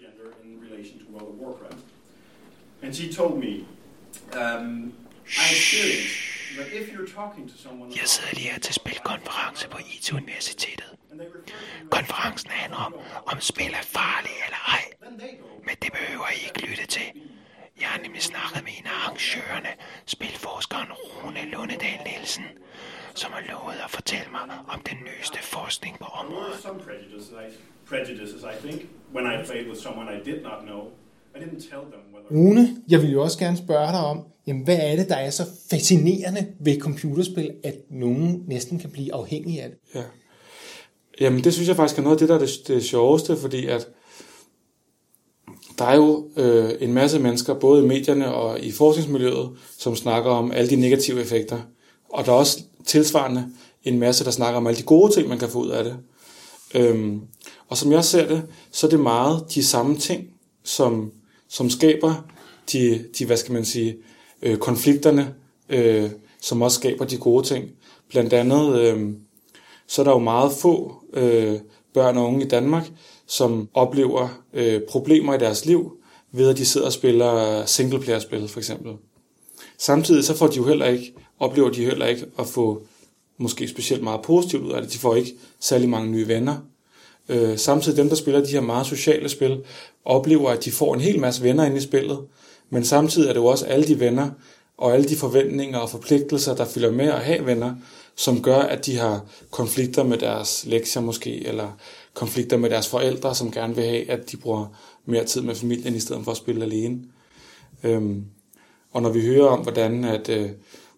gender in relation to World of Warcraft. And she told me, um, I experienced that if you're talking to someone Jeg sidder lige her til spilkonference på IT-universitetet. Konferencen handler om, om spil er farlige eller ej. Men det behøver I ikke lytte til. Jeg har nemlig snakket med en af arrangørerne, spilforskeren Rune Lundedal Nielsen, som har lovet at fortælle mig om den nyeste forskning på området. some prejudices, I, prejudices, I think, when I played with someone I did not know. I didn't tell them whether. Rune, jeg vil jo også gerne spørge dig om, jamen, hvad er det, der er så fascinerende ved computerspil, at nogen næsten kan blive afhængige af det? Ja. Jamen, det synes jeg faktisk er noget af det, der er det, det sjoveste, fordi at der er jo øh, en masse mennesker, både i medierne og i forskningsmiljøet, som snakker om alle de negative effekter. Og der er også tilsvarende en masse, der snakker om alle de gode ting, man kan få ud af det. Øhm, og som jeg ser det, så er det meget de samme ting, som, som skaber de, de, hvad skal man sige, øh, konflikterne, øh, som også skaber de gode ting. Blandt andet, øh, så er der jo meget få øh, børn og unge i Danmark, som oplever øh, problemer i deres liv, ved at de sidder og spiller singleplayer-spil, for eksempel. Samtidig så får de jo heller ikke, oplever de heller ikke at få måske specielt meget positivt ud af det. De får ikke særlig mange nye venner. Øh, samtidig dem, der spiller de her meget sociale spil, oplever, at de får en hel masse venner inde i spillet. Men samtidig er det jo også alle de venner, og alle de forventninger og forpligtelser, der følger med at have venner, som gør, at de har konflikter med deres lektier måske, eller konflikter med deres forældre, som gerne vil have, at de bruger mere tid med familien, i stedet for at spille alene. Øhm, og når vi hører om, hvordan at øh,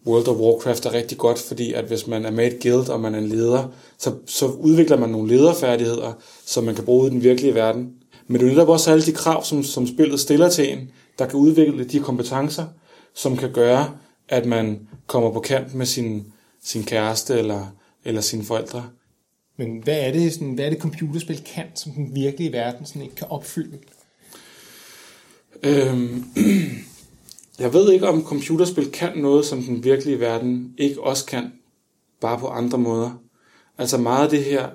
World of Warcraft er rigtig godt, fordi at hvis man er med et guild, og man er en leder, så, så udvikler man nogle lederfærdigheder, som man kan bruge i den virkelige verden. Men det er netop også alle de krav, som, som spillet stiller til en, der kan udvikle de kompetencer, som kan gøre, at man kommer på kant med sin, sin kæreste eller, eller sine forældre. Men hvad er det, sådan, hvad er det computerspil kan, som den virkelige verden sådan ikke kan opfylde? Øhm, jeg ved ikke, om computerspil kan noget, som den virkelige verden ikke også kan, bare på andre måder. Altså meget af det her,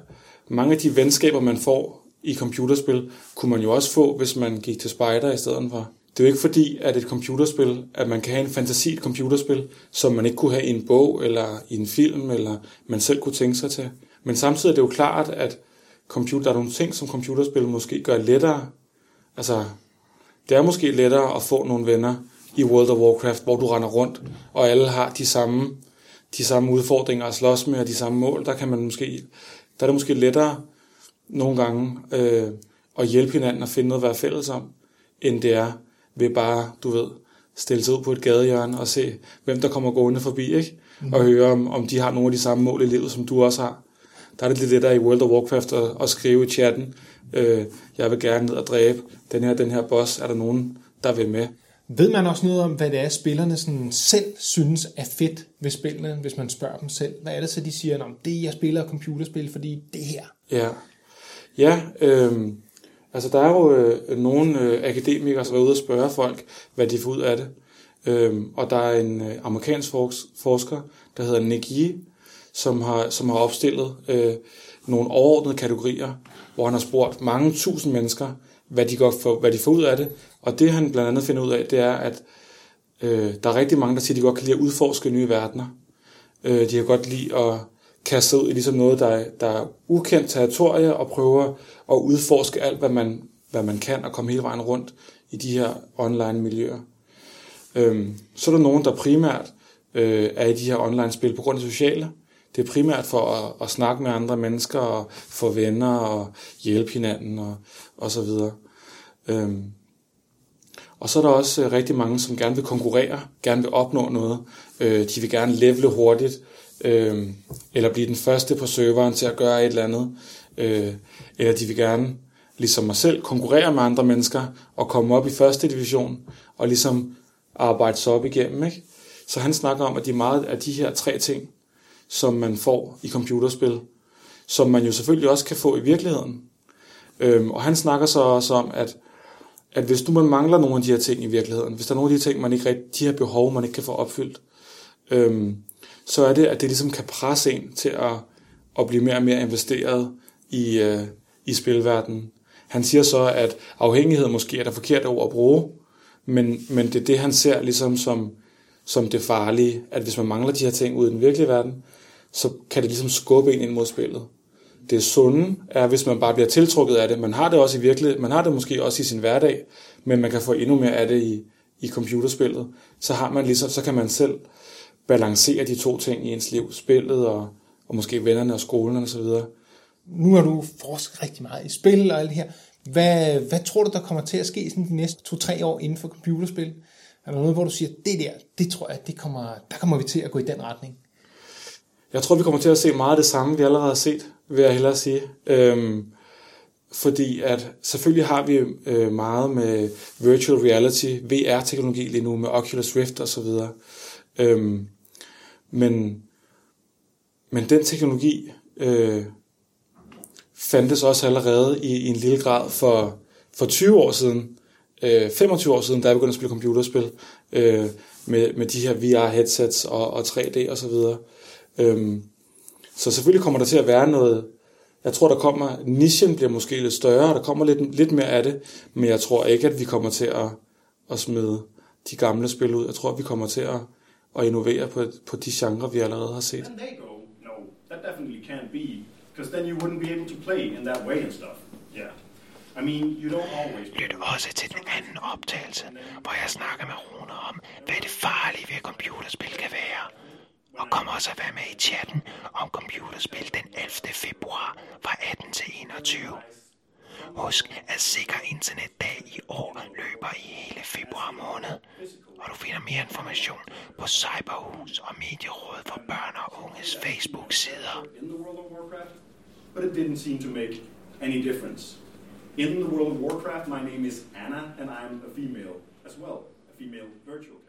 mange af de venskaber, man får i computerspil, kunne man jo også få, hvis man gik til spejder i stedet for. Det er jo ikke fordi, at et computerspil, at man kan have en fantasi i et computerspil, som man ikke kunne have i en bog, eller i en film, eller man selv kunne tænke sig til. Men samtidig er det jo klart, at computer, der er nogle ting, som computerspil måske gør lettere. Altså, det er måske lettere at få nogle venner i World of Warcraft, hvor du render rundt, og alle har de samme, de samme udfordringer at slås med, og de samme mål. Der, kan man måske, der er det måske lettere nogle gange øh, at hjælpe hinanden og finde noget at være fælles om, end det er ved bare, du ved, stille sig ud på et gadehjørne og se, hvem der kommer gående forbi, ikke? Og høre, om, om de har nogle af de samme mål i livet, som du også har. Der er det lidt lettere i World of Warcraft at, at skrive i chatten, øh, jeg vil gerne ned og dræbe den her, den her boss, er der nogen, der vil med? Ved man også noget om, hvad det er, spillerne sådan selv synes er fedt ved spillene, hvis man spørger dem selv? Hvad er det så, de siger, om det jeg spiller computerspil, fordi det her? Ja, ja øh, altså der er jo øh, nogle øh, akademikere, som er ude og spørge folk, hvad de får ud af det. Øh, og der er en øh, amerikansk forsker, der hedder Nick Yee, som har, som har opstillet øh, nogle overordnede kategorier, hvor han har spurgt mange tusind mennesker, hvad de, går for, hvad de får ud af det. Og det han blandt andet finder ud af, det er, at øh, der er rigtig mange, der siger, at de godt kan lide at udforske nye verdener. Øh, de kan godt lide at kaste sig ud i ligesom noget, der der er ukendt territorie, og prøve at udforske alt, hvad man, hvad man kan, og komme hele vejen rundt i de her online miljøer. Øh, så er der nogen, der primært øh, er i de her online-spil på grund af sociale. Det er primært for at, at snakke med andre mennesker, og få venner, og hjælpe hinanden, og, og så videre. Øhm, og så er der også øh, rigtig mange, som gerne vil konkurrere, gerne vil opnå noget. Øh, de vil gerne levele hurtigt, øh, eller blive den første på serveren til at gøre et eller andet. Øh, eller de vil gerne, ligesom mig selv, konkurrere med andre mennesker og komme op i første division og ligesom arbejde sig op igennem. Ikke? Så han snakker om, at de meget af de her tre ting, som man får i computerspil, som man jo selvfølgelig også kan få i virkeligheden. Øhm, og han snakker så også om, at, at hvis du man mangler nogle af de her ting i virkeligheden, hvis der er nogle af de ting, man ikke rigtig, de her behov, man ikke kan få opfyldt, øhm, så er det, at det ligesom kan presse en til at, at blive mere og mere investeret i, øh, i spilverdenen. Han siger så, at afhængighed måske er det forkerte ord at bruge, men, men det er det, han ser ligesom som, som det farlige, at hvis man mangler de her ting ude i den virkelige verden, så kan det ligesom skubbe en ind mod spillet. Det sunde er, hvis man bare bliver tiltrukket af det. Man har det også i virkelighed, man har det måske også i sin hverdag, men man kan få endnu mere af det i, i computerspillet. Så har man ligesom, så kan man selv balancere de to ting i ens liv, spillet og, og måske vennerne og skolen og så videre. Nu har du forsket rigtig meget i spil og alt det her. Hvad, hvad tror du, der kommer til at ske sådan de næste to-tre år inden for computerspil? Er der noget, hvor du siger, det der, det tror jeg, det kommer, der kommer vi til at gå i den retning? Jeg tror, vi kommer til at se meget af det samme, vi allerede har set, vil jeg hellere sige. Øhm, fordi at selvfølgelig har vi øh, meget med virtual reality, VR-teknologi lige nu, med Oculus Rift og så videre. Øhm, men, men den teknologi øh, fandtes også allerede i, i en lille grad for, for 20 år siden, øh, 25 år siden, da jeg begyndte at spille computerspil, øh, med, med de her VR-headsets og, og 3D og så videre. Øhm, så selvfølgelig kommer der til at være noget, jeg tror, der kommer, nichen bliver måske lidt større, der kommer lidt, lidt mere af det, men jeg tror ikke, at vi kommer til at, at smide de gamle spil ud. Jeg tror, at vi kommer til at, at innovere på, på de genrer, vi allerede har set. No, that definitely can't be, because then you wouldn't be able to play in that way and stuff. Yeah. I mean, you don't always... Lyt også til den anden optagelse, hvor jeg snakker med Rune om, hvad det farlige ved computerspil kan være. Og kom også at være med i chatten om computerspil den 11. februar fra 18 til 21. Husk, at Sikker Internetdag i år løber i hele februar måned. Og du finder mere information på Cyberhus og Medierådet for Børn og Unges Facebook-sider. But it didn't seem to make any difference. In the world of Warcraft, my name is Anna, and I'm a female as well, a female virtual.